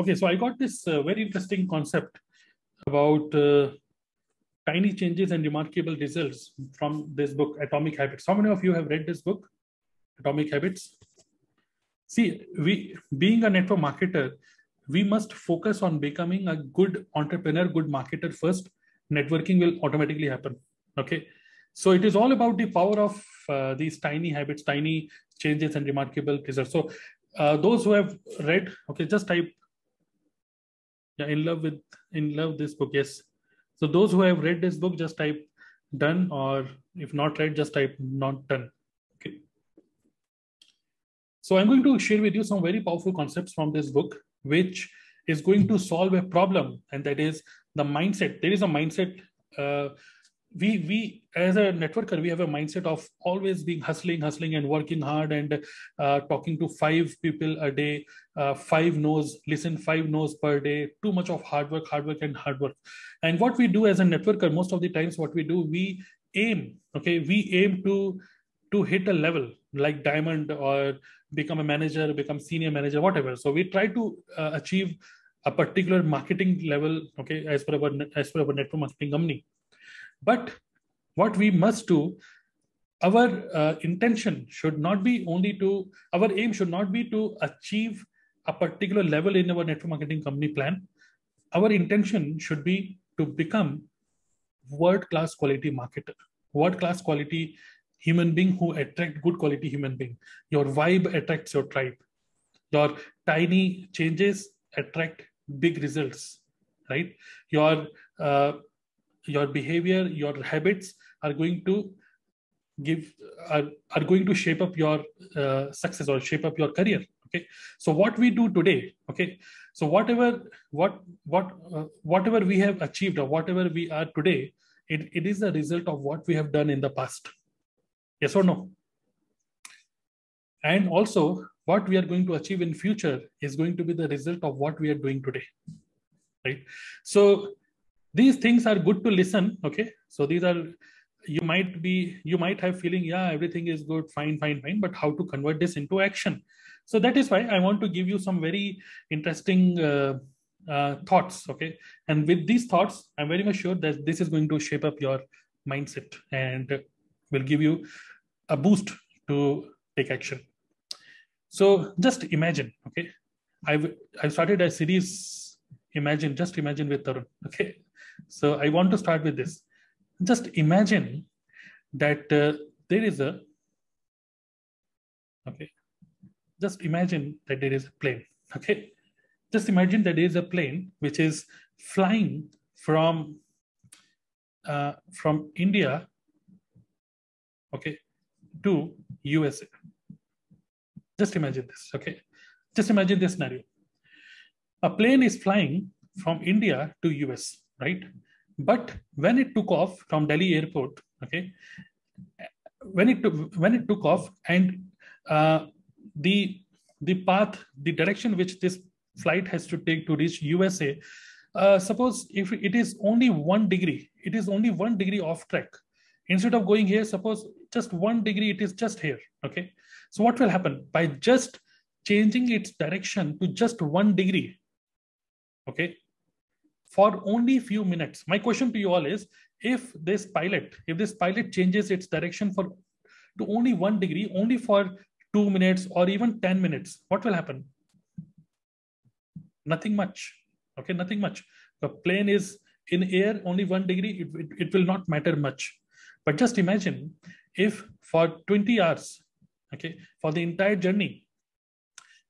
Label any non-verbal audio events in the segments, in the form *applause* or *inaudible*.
okay, so I got this uh, very interesting concept about uh, tiny changes and remarkable results from this book, Atomic Habits. How many of you have read this book, Atomic Habits? See, we being a network marketer, we must focus on becoming a good entrepreneur, good marketer first. Networking will automatically happen. Okay. So it is all about the power of uh, these tiny habits, tiny changes and remarkable results. So uh, those who have read, okay, just type yeah, in love with in love this book. Yes. So those who have read this book, just type done, or if not read, just type not done. Okay. So I'm going to share with you some very powerful concepts from this book, which is going to solve a problem, and that is the mindset. There is a mindset. Uh, we we as a networker we have a mindset of always being hustling hustling and working hard and uh, talking to five people a day uh, five no's listen five no's per day too much of hard work hard work and hard work. And what we do as a networker most of the times what we do we aim okay? We aim to to hit a level like diamond or become a manager become senior manager whatever. So we try to uh, achieve a particular marketing level okay? As per our as per our network marketing company but what we must do, our uh, intention should not be only to, our aim should not be to achieve a particular level in our network marketing company plan. Our intention should be to become world-class quality marketer, world-class quality human being who attract good quality human being. Your vibe attracts your tribe. Your tiny changes attract big results, right? Your uh, your behavior your habits are going to give are, are going to shape up your uh, success or shape up your career okay? So what we do today okay? So whatever what what uh, whatever we have achieved or whatever we are today it, it is the result of what we have done in the past. Yes or no? And also what we are going to achieve in future is going to be the result of what we are doing today right? So these things are good to listen okay? So these are you might be you might have feeling yeah everything is good fine fine fine but how to convert this into action? So that is why i want to give you some very interesting uh, uh, thoughts okay? And with these thoughts i'm very much sure that this is going to shape up your mindset and will give you a boost to take action. So just imagine okay? I've i've started a series imagine just imagine with tarun okay so I want to start with this. Just imagine that uh, there is a, okay, just imagine that there is a plane, *laughs* okay? Just imagine that there is a plane which is flying from, uh, from India, okay, to USA. Just imagine this, okay? Just imagine this scenario. A plane is flying from India to US right? But when it took off from Delhi airport, okay, when it took when it took off and uh, the the path, the direction which this flight has to take to reach USA, uh, suppose if it is only one degree, it is only one degree off track. Instead of going here, suppose just one degree, it is just here. Okay. So what will happen by just changing its direction to just one degree? Okay for only few minutes. My question to you all is, if this pilot, if this pilot changes its direction for to only one degree, only for two minutes or even 10 minutes, what will happen? Nothing much. Okay, nothing much. The plane is in air only one degree, it, it, it will not matter much. But just imagine if for 20 hours, okay, for the entire journey,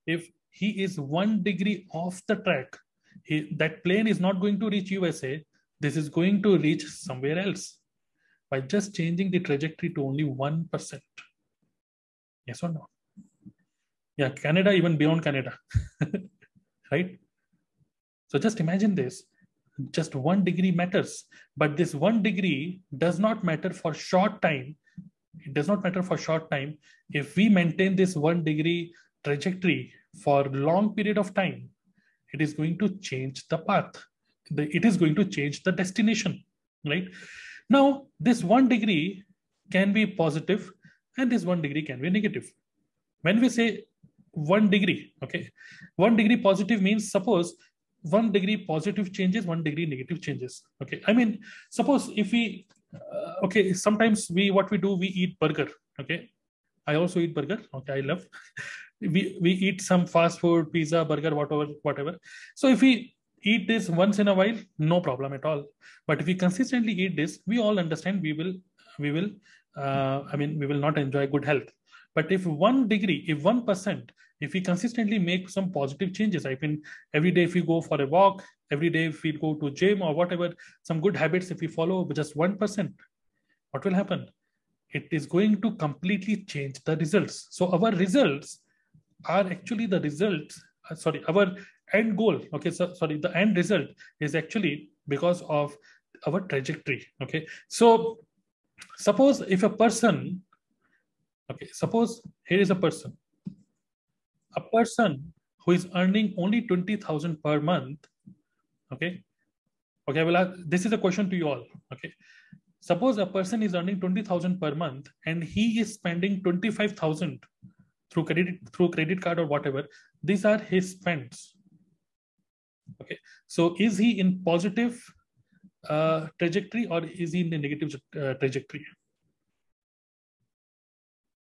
if he is one degree off the track, he, that plane is not going to reach USA. This is going to reach somewhere else by just changing the trajectory to only 1%. Yes or no? Yeah, Canada, even beyond Canada, *laughs* right? So just imagine this just one degree matters, but this one degree does not matter for short time. It does not matter for short time. If we maintain this one degree trajectory for long period of time, it is going to change the path. it is going to change the destination, right? Now, this one degree can be positive and this one degree can be negative. When we say one degree okay one degree positive means suppose one degree positive changes one degree negative changes okay i mean suppose if we uh, okay sometimes we what we do we eat burger okay i also eat burger okay i love we we eat some fast food pizza burger whatever whatever. So if we eat this once in a while no problem at all. But if we consistently eat this we all understand we will we will uh, i mean we will not enjoy good health. But if one degree if one percent if we consistently make some positive changes i mean every day if we go for a walk every day if we go to gym or whatever some good habits if we follow just one percent what will happen? It is going to completely change the results. So our results are actually the results uh, sorry our end goal okay so sorry the end result is actually because of our trajectory okay. So suppose if a person okay suppose here is a person. A person who is earning only 20000 per month okay. Okay well this is a question to you all okay. Suppose a person is earning 20000 per month and he is spending 25000 through credit through credit card or whatever these are his spends okay. So is he in positive uh, trajectory or is he in the negative uh, trajectory?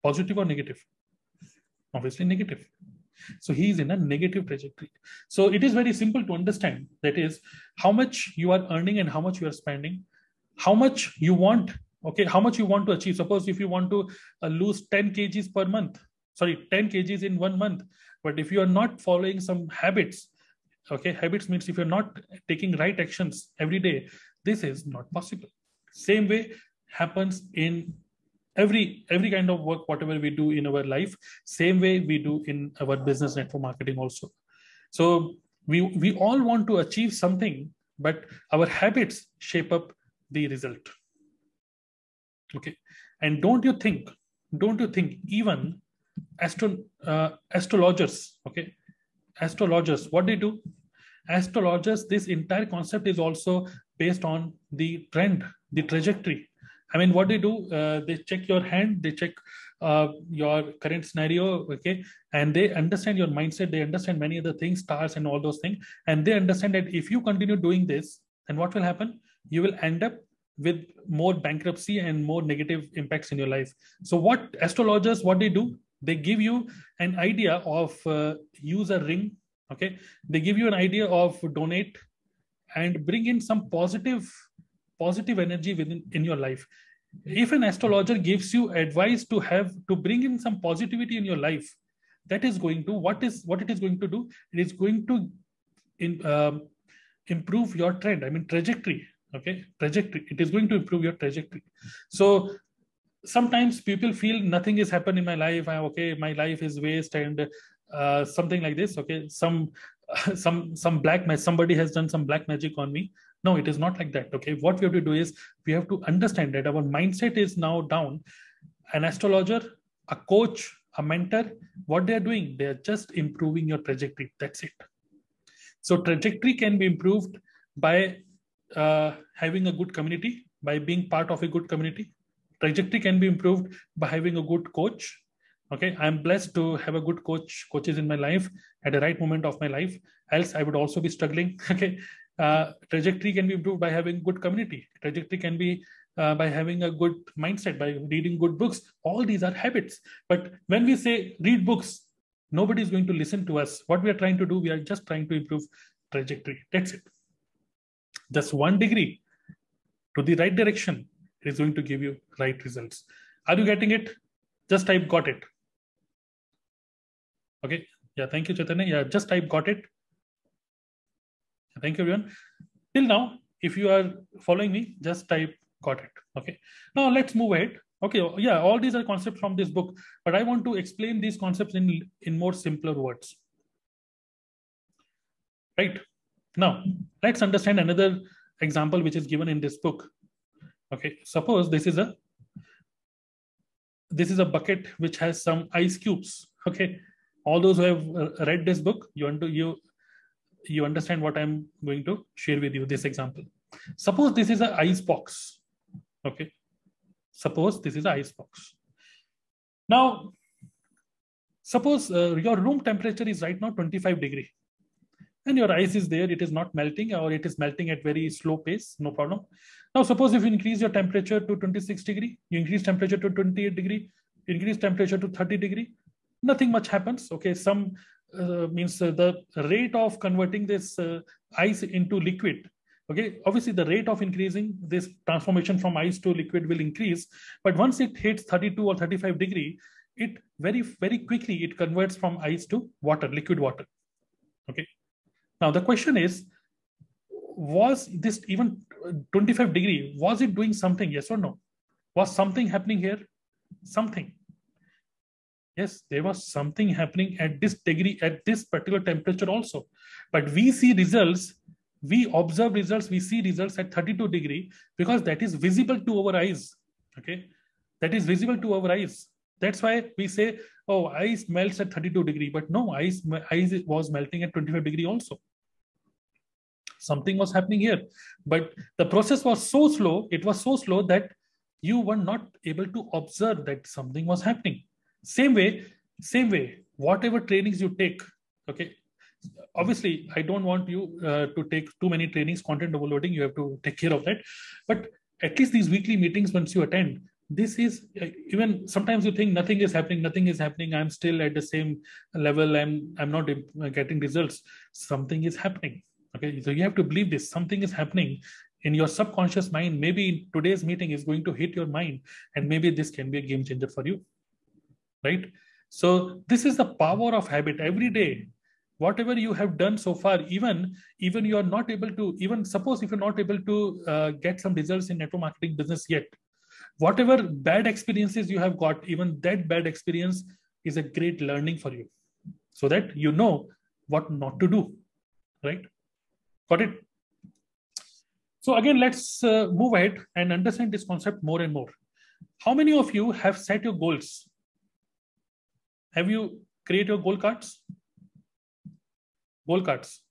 Positive or negative? Obviously negative. So he is in a negative trajectory. So it is very simple to understand. That is how much you are earning and how much you are spending how much you want okay how much you want to achieve. Suppose if you want to uh, lose 10 kgs per month sorry 10 kgs in one month. But if you are not following some habits okay habits means if you're not taking right actions every day this is not possible. Same way happens in every every kind of work whatever we do in our life same way we do in our business network marketing also. So we we all want to achieve something but our habits shape up the result. Okay. And don't you think don't you think even astro uh, astrologers okay? Astrologers what they do? Astrologers this entire concept is also based on the trend the trajectory. I mean what they do uh, they check your hand they check uh, your current scenario okay? And they understand your mindset they understand many other things stars and all those things. And they understand that if you continue doing this then what will happen? You will end up with more bankruptcy and more negative impacts in your life. So what astrologers what they do they give you an idea of uh, use a ring okay? They give you an idea of donate and bring in some positive positive energy within in your life. If an astrologer gives you advice to have to bring in some positivity in your life that is going to what is what it is going to do? It is going to in, um, improve your trend i mean trajectory okay? Trajectory. It is going to improve your trajectory. So sometimes people feel nothing is happening in my life. I, okay my life is waste and uh, something like this okay? Some *laughs* some some black somebody has done some black magic on me. No it is not like that okay? What we have to do is we have to understand that our mindset is now down. An astrologer a coach a mentor what they are doing they are just improving your trajectory. That's it. So trajectory can be improved by uh, having a good community by being part of a good community trajectory can be improved by having a good coach. Okay i'm blessed to have a good coach coaches in my life at the right moment of my life. Else i would also be struggling. *laughs* Okay uh, trajectory can be improved by having good community. Trajectory can be uh, by having a good mindset by reading good books. All these are habits. But when we say read books nobody is going to listen to us. What we are trying to do we are just trying to improve trajectory. That's it. Just one degree to the right direction it is going to give you right results. Are you getting it? Just type got it. Okay. Yeah, thank you, Chaitanya. Yeah, just type got it. Thank you, everyone. Till now, if you are following me, just type got it. Okay. Now let's move ahead. Okay. Yeah, all these are concepts from this book, but I want to explain these concepts in, in more simpler words. Right. Now, let's understand another example which is given in this book okay suppose this is a this is a bucket which has some ice cubes. Okay all those who have uh, read this book you want to you you understand what i'm going to share with you this example. Suppose this is an ice box. Okay suppose this is an ice box. Now suppose uh, your room temperature is right now 25 degree and your ice is there, it is not melting or it is melting at very slow pace, no problem. Now, suppose if you increase your temperature to 26 degree, you increase temperature to 28 degree, increase temperature to 30 degree, nothing much happens. Okay, some uh, means uh, the rate of converting this uh, ice into liquid. Okay, obviously the rate of increasing this transformation from ice to liquid will increase, but once it hits 32 or 35 degree, it very very quickly it converts from ice to water, liquid water. Okay, now the question is, was this even uh, 25 degree, was it doing something, yes or no? Was something happening here? Something. Yes, there was something happening at this degree, at this particular temperature also. But we see results, we observe results, we see results at 32 degree because that is visible to our eyes. Okay. That is visible to our eyes. That's why we say, oh, ice melts at 32 degree, but no, ice, ice was melting at 25 degree also. Something was happening here. But the process was so slow it was so slow that you were not able to observe that something was happening. Same way same way whatever trainings you take okay? Obviously i don't want you uh, to take too many trainings content overloading you have to take care of that. But at least these weekly meetings once you attend this is uh, even sometimes you think nothing is happening nothing is happening i'm still at the same level i'm i'm not uh, getting results something is happening Okay, so you have to believe this. Something is happening in your subconscious mind. Maybe today's meeting is going to hit your mind, and maybe this can be a game changer for you. Right? So this is the power of habit. Every day, whatever you have done so far, even even you are not able to, even suppose if you're not able to uh, get some results in network marketing business yet, whatever bad experiences you have got, even that bad experience is a great learning for you, so that you know what not to do. Right? Got it? So again, let's uh, move ahead and understand this concept more and more. How many of you have set your goals? Have you created your goal cards? Goal cards.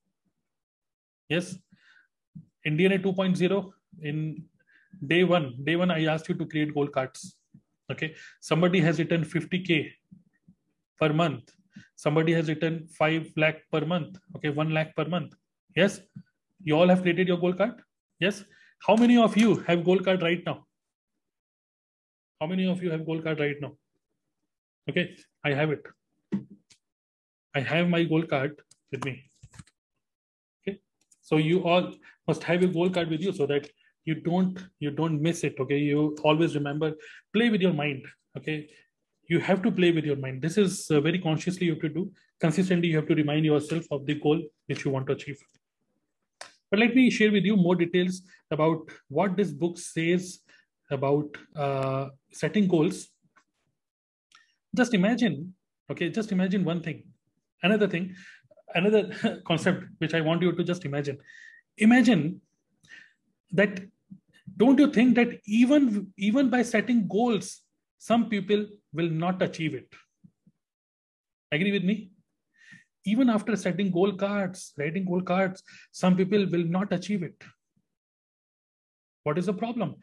Yes. In DNA 2.0, in day one, day one, I asked you to create goal cards. Okay. Somebody has written 50K per month. Somebody has written 5 lakh per month. Okay. 1 lakh per month. Yes you all have created your goal card? Yes. How many of you have goal card right now? How many of you have goal card right now? Okay, I have it. I have my goal card with me. Okay, so you all must have a goal card with you so that you don't you don't miss it. Okay, you always remember play with your mind. Okay, you have to play with your mind. This is uh, very consciously you have to do. Consistently, you have to remind yourself of the goal which you want to achieve. But let me share with you more details about what this book says about uh, setting goals. Just imagine, okay, just imagine one thing. Another thing, another *laughs* concept which I want you to just imagine. Imagine that don't you think that even even by setting goals some people will not achieve it agree with me even after setting goal cards, writing goal cards, some people will not achieve it. What is the problem?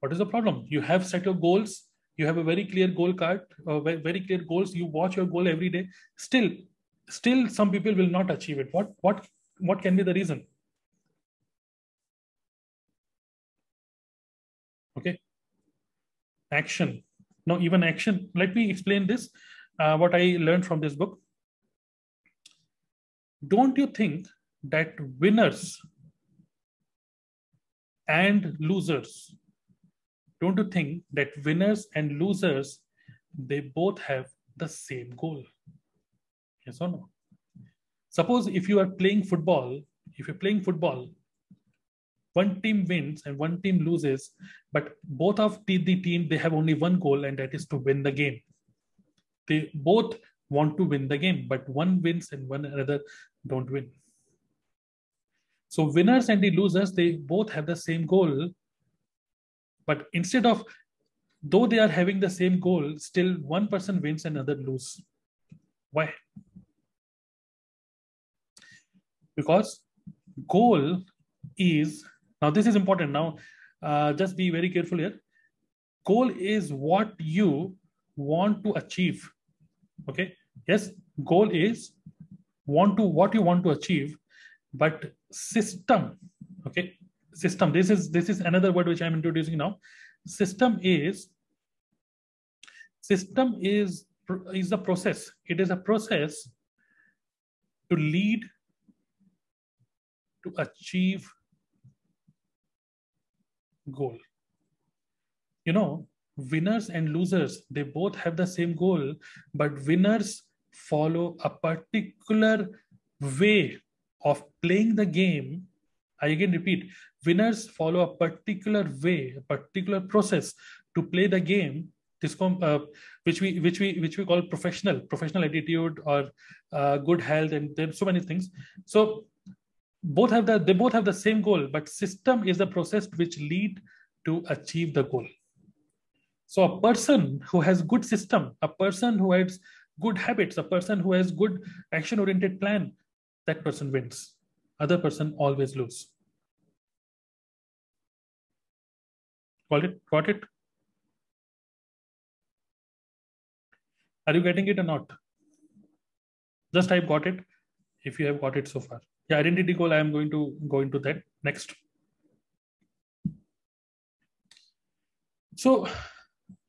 What is the problem? You have set your goals. You have a very clear goal card, uh, very clear goals. You watch your goal every day. Still, still, some people will not achieve it. What, what, what can be the reason? Action. No, even action. Let me explain this. Uh, what I learned from this book don't you think that winners and losers don't you think that winners and losers they both have the same goal yes or no suppose if you are playing football if you're playing football one team wins and one team loses but both of the, the team they have only one goal and that is to win the game they both want to win the game, but one wins and one another don't win. So winners and the losers, they both have the same goal, but instead of though they are having the same goal, still one person wins and another lose. Why? Because goal is now this is important. Now, uh, just be very careful here. Goal is what you want to achieve. Okay, yes goal is want to what you want to achieve but system okay system this is this is another word which i'm introducing now system is system is is a process it is a process to lead to achieve goal. You know winners and losers they both have the same goal but winners follow a particular way of playing the game. I again repeat winners follow a particular way a particular process to play the game. This uh, which we which we which we call professional professional attitude or uh, good health and so many things. So both have the they both have the same goal but system is the process which lead to achieve the goal. So a person who has good system a person who has good habits a person who has good action oriented plan that person wins. Other person always lose. Got it? Got it? Are you getting it or not? Just type got it if you have got it so far yeah identity goal i am going to go into that next. So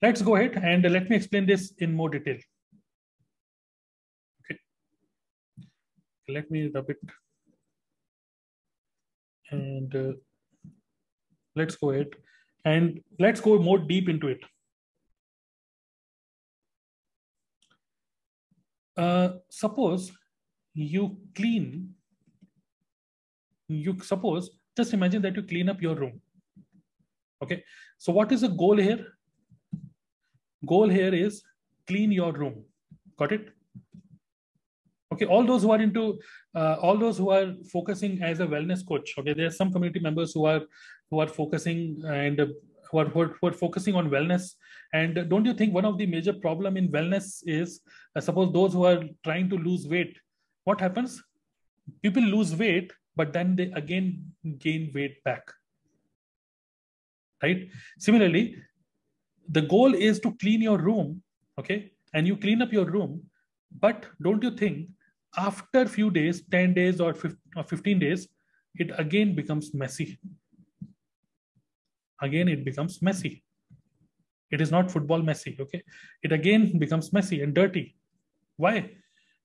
let's go ahead and let me explain this in more detail. Okay. Let me rub it. And uh, let's go ahead and let's go more deep into it. Uh, suppose you clean you suppose just imagine that you clean up your room. Okay? So what is the goal here? Goal here is clean your room. Got it? Okay all those who are into uh, all those who are focusing as a wellness coach okay there are some community members who are who are focusing and uh, who, are, who, are, who are focusing on wellness. And don't you think one of the major problem in wellness is uh, suppose those who are trying to lose weight what happens? People lose weight but then they again gain weight back. Right? Similarly, the goal is to clean your room, okay? And you clean up your room, but don't you think after few days, 10 days or 15 days, it again becomes messy. Again, it becomes messy. It is not football messy, okay? It again becomes messy and dirty. Why?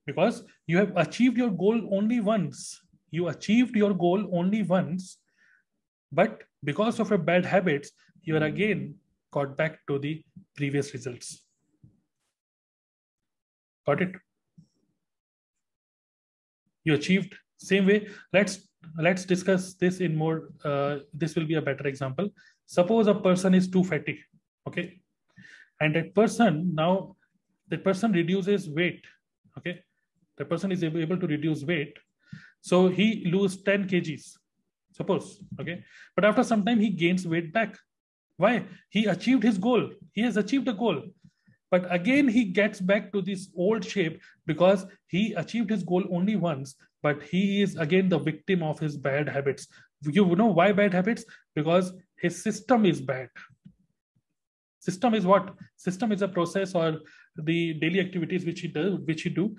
Because you have achieved your goal only once you achieved your goal only once, but because of your bad habits, you are again got back to the previous results. Got it? You achieved same way. Let's let's discuss this in more. Uh, this will be a better example. Suppose a person is too fatty, okay, and that person now that person reduces weight, okay. The person is able to reduce weight so he lose 10 kgs, suppose, okay? But after some time, he gains weight back. Why? He achieved his goal. He has achieved a goal. But again, he gets back to this old shape because he achieved his goal only once, but he is again the victim of his bad habits. You know why bad habits? Because his system is bad. System is what? System is a process or the daily activities which he does, which he do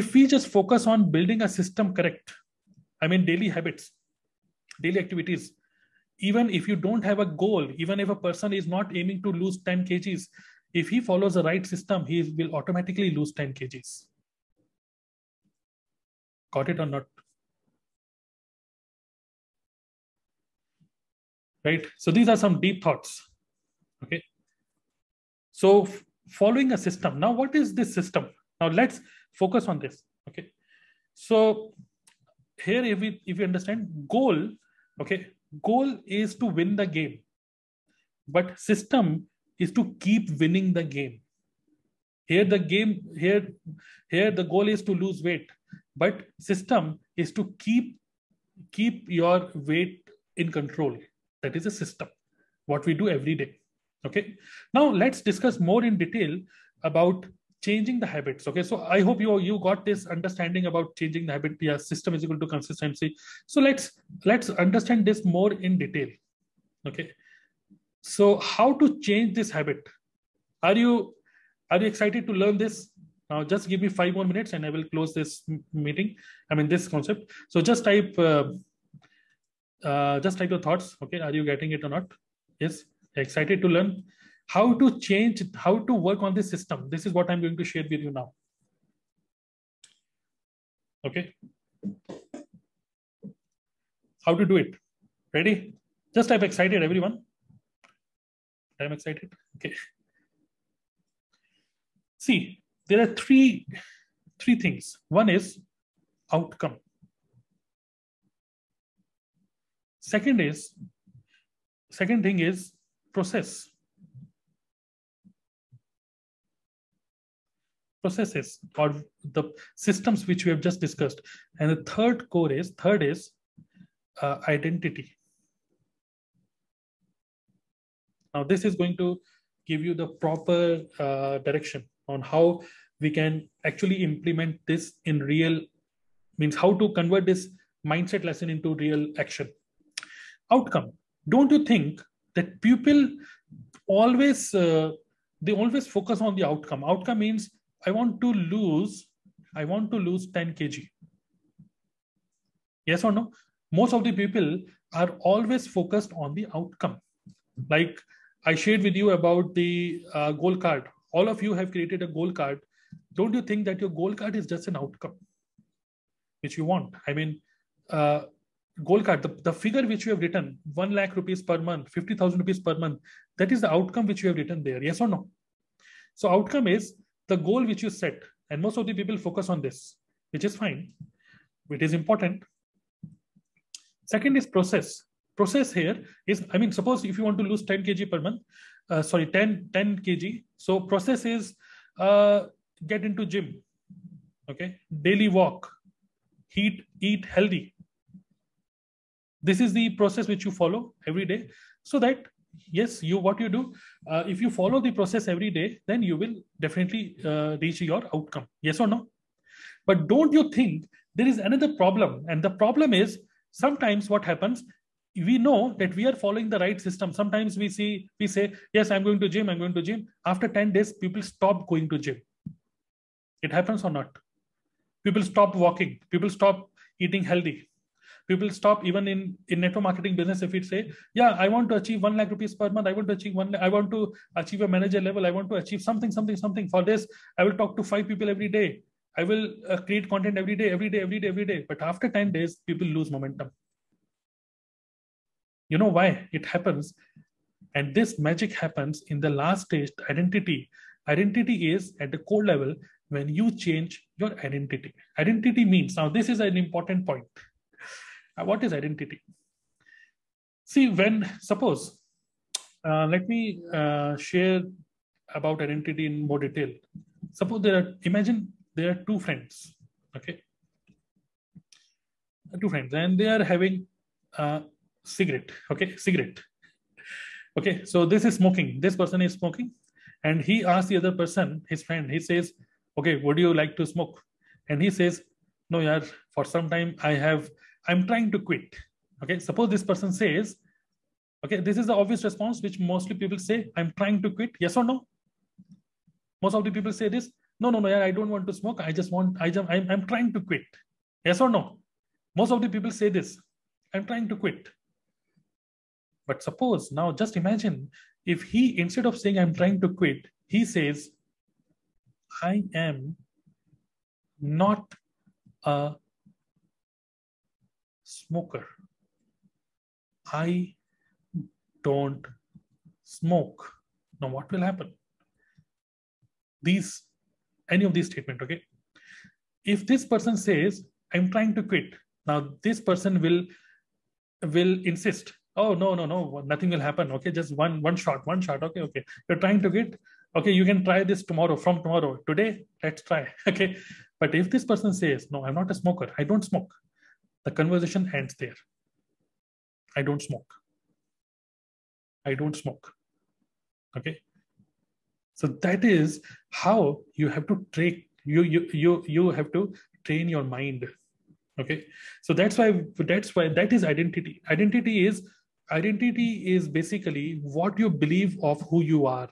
if we just focus on building a system correct i mean daily habits daily activities even if you don't have a goal even if a person is not aiming to lose 10 kgs if he follows the right system he will automatically lose 10 kgs. Got it or not? Right? So these are some deep thoughts. Okay? So following a system. Now what is this system? Now let's focus on this okay? So here if we if you understand goal okay? Goal is to win the game but system is to keep winning the game. Here the game here here the goal is to lose weight but system is to keep keep your weight in control. That is a system what we do every day okay? Now let's discuss more in detail about changing the habits okay so i hope you you got this understanding about changing the habit yeah system is equal to consistency so let's let's understand this more in detail okay so how to change this habit are you are you excited to learn this Now just give me five more minutes and I will close this meeting. I mean, this concept. So just type, uh, uh, just type your thoughts. Okay. Are you getting it or not? Yes. Excited to learn how to change, how to work on this system. This is what I'm going to share with you now. Okay. How to do it. Ready? Just type excited, everyone. I'm excited. Okay. See, there are three, three things. One is outcome. Second is, second thing is process. Processes or the systems which we have just discussed. And the third core is, third is uh, identity. Now this is going to give you the proper uh, direction on how we can actually implement this in real, means how to convert this mindset lesson into real action. Outcome. Don't you think that people always, uh, they always focus on the outcome. Outcome means I want to lose, I want to lose 10 kg. Yes or no? Most of the people are always focused on the outcome. Like I shared with you about the uh, goal card. All of you have created a goal card. Don't you think that your goal card is just an outcome which you want? I mean, uh, goal card, the, the figure which you have written, 1 lakh rupees per month, 50,000 rupees per month, that is the outcome which you have written there. Yes or no? So, outcome is the goal which you set. And most of the people focus on this, which is fine. It is important. Second is process process here is, I mean, suppose if you want to lose 10 kg per month, uh, sorry, 10, 10 kg. So process is uh, get into gym, okay? Daily walk, eat, eat healthy. This is the process which you follow every day so that yes you what you do uh, if you follow the process every day then you will definitely uh, reach your outcome. Yes or no? But don't you think there is another problem? And the problem is sometimes what happens we know that we are following the right system. Sometimes we see we say yes i'm going to gym i'm going to gym. After 10 days people stop going to gym. It happens or not? People stop walking. People stop eating healthy people stop even in in network marketing business if it say yeah i want to achieve 1 lakh rupees per month i want to achieve one i want to achieve a manager level i want to achieve something something something for this i will talk to five people every day i will uh, create content every day every day every day every day but after 10 days people lose momentum you know why it happens? And this magic happens in the last stage, identity. Identity is at the core level when you change your identity. Identity means, now this is an important point. Uh, what is identity? See, when, suppose, uh, let me uh, share about identity in more detail. Suppose there are, imagine there are two friends, okay? Two friends, and they are having uh, cigarette okay cigarette okay so this is smoking this person is smoking and he asks the other person his friend he says okay would you like to smoke and he says no yeah for some time i have i'm trying to quit. Okay suppose this person says okay this is the obvious response which mostly people say i'm trying to quit. Yes or no? Most of the people say this no no no i don't want to smoke. I just want i just I'm, I'm trying to quit. Yes or no? Most of the people say this i'm trying to quit. But suppose now just imagine if he, instead of saying, I'm trying to quit, he says, I am not a smoker. I don't smoke. Now, what will happen? These, any of these statement, okay? If this person says, I'm trying to quit, now this person will will insist oh no no no nothing will happen okay just one one shot one shot okay okay you're trying to get okay you can try this tomorrow from tomorrow today let's try *laughs* okay but if this person says no i'm not a smoker i don't smoke the conversation ends there. I don't smoke. I don't smoke. Okay? So that is how you have to train you you you you have to train your mind. Okay? So that's why that's why that is identity. Identity is identity is basically what you believe of who you are.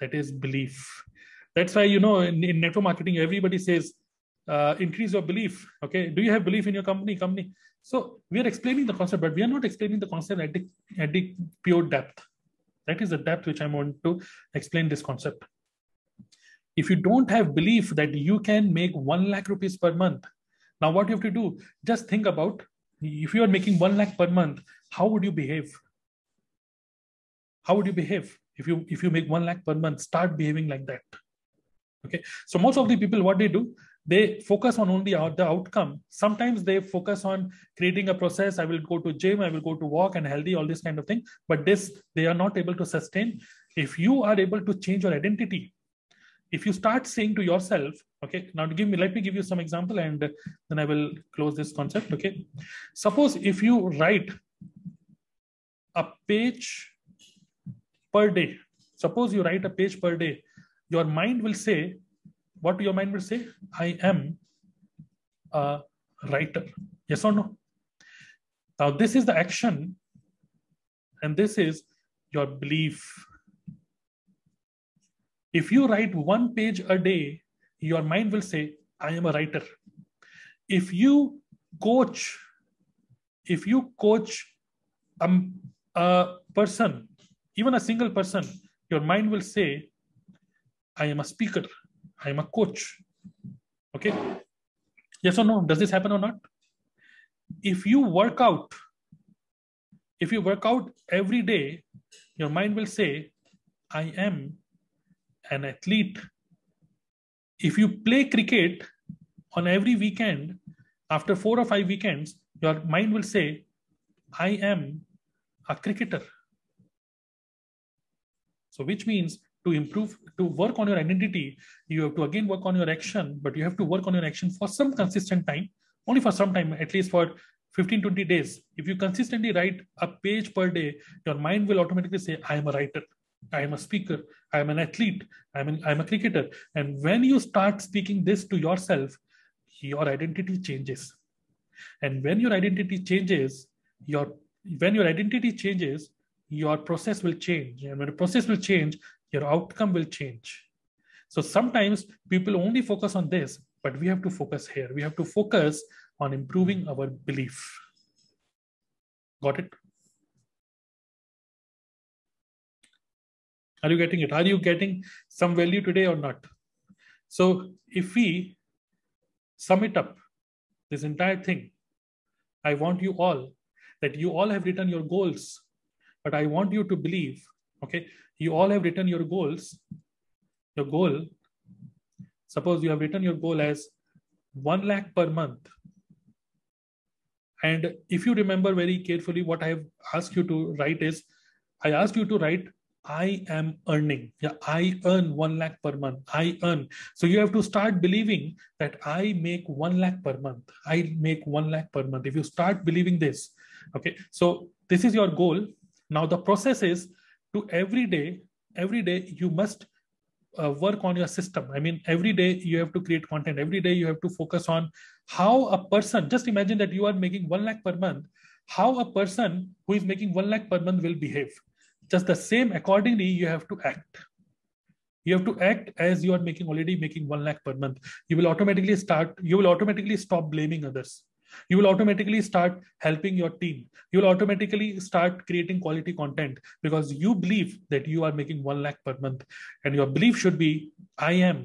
That is belief. That's why, you know, in, in network marketing, everybody says, uh, increase your belief. Okay. Do you have belief in your company? Company. So we are explaining the concept, but we are not explaining the concept at the, at the pure depth. That is the depth which I want to explain this concept. If you don't have belief that you can make 1 lakh rupees per month, now what you have to do, just think about if you are making 1 lakh per month, how would you behave? How would you behave? If you if you make 1 lakh per month, start behaving like that. Okay. So most of the people, what they do, they focus on only the outcome. Sometimes they focus on creating a process. I will go to gym, I will go to walk and healthy, all this kind of thing. But this, they are not able to sustain. If you are able to change your identity, if you start saying to yourself, okay, now give me, let me give you some example and then I will close this concept. Okay. Suppose if you write a page per day, suppose you write a page per day, your mind will say, what your mind will say? I am a writer. Yes or no? Now, this is the action, and this is your belief. If you write one page a day, your mind will say, I am a writer. If you coach, if you coach a person, even a single person, your mind will say, I am a speaker. I'm a coach. Okay. Yes or no? Does this happen or not? If you work out, if you work out every day, your mind will say, I am an athlete. If you play cricket on every weekend, after four or five weekends, your mind will say, I am a cricketer. So, which means to improve to work on your identity you have to again work on your action but you have to work on your action for some consistent time only for some time at least for 15 20 days. If you consistently write a page per day your mind will automatically say i am a writer. I am a speaker. I am an athlete. I'm an, i'm a cricketer. And when you start speaking this to yourself your identity changes. And when your identity changes your when your identity changes your process will change. And when the process will change your outcome will change. So sometimes people only focus on this, but we have to focus here. We have to focus on improving our belief. Got it? Are you getting it? Are you getting some value today or not? So if we sum it up, this entire thing, I want you all that you all have written your goals, but I want you to believe, okay, you all have written your goals. Your goal, suppose you have written your goal as 1 lakh per month. And if you remember very carefully, what I have asked you to write is I asked you to write, I am earning. Yeah, I earn 1 lakh per month. I earn. So you have to start believing that I make 1 lakh per month. I make 1 lakh per month. If you start believing this, okay, so this is your goal. Now the process is to every day, every day you must uh, work on your system. I mean, every day you have to create content. Every day you have to focus on how a person, just imagine that you are making 1 lakh per month, how a person who is making 1 lakh per month will behave. Just the same, accordingly, you have to act. You have to act as you are making already making 1 lakh per month. You will automatically start, you will automatically stop blaming others you will automatically start helping your team. You will automatically start creating quality content because you believe that you are making 1 lakh per month. And your belief should be i am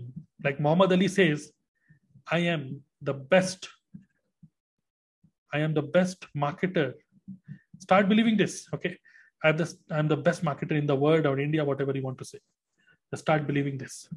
like muhammad ali says i am the best. I am the best marketer. Start believing this okay? I'm the i'm the best marketer in the world or india whatever you want to say. Just start believing this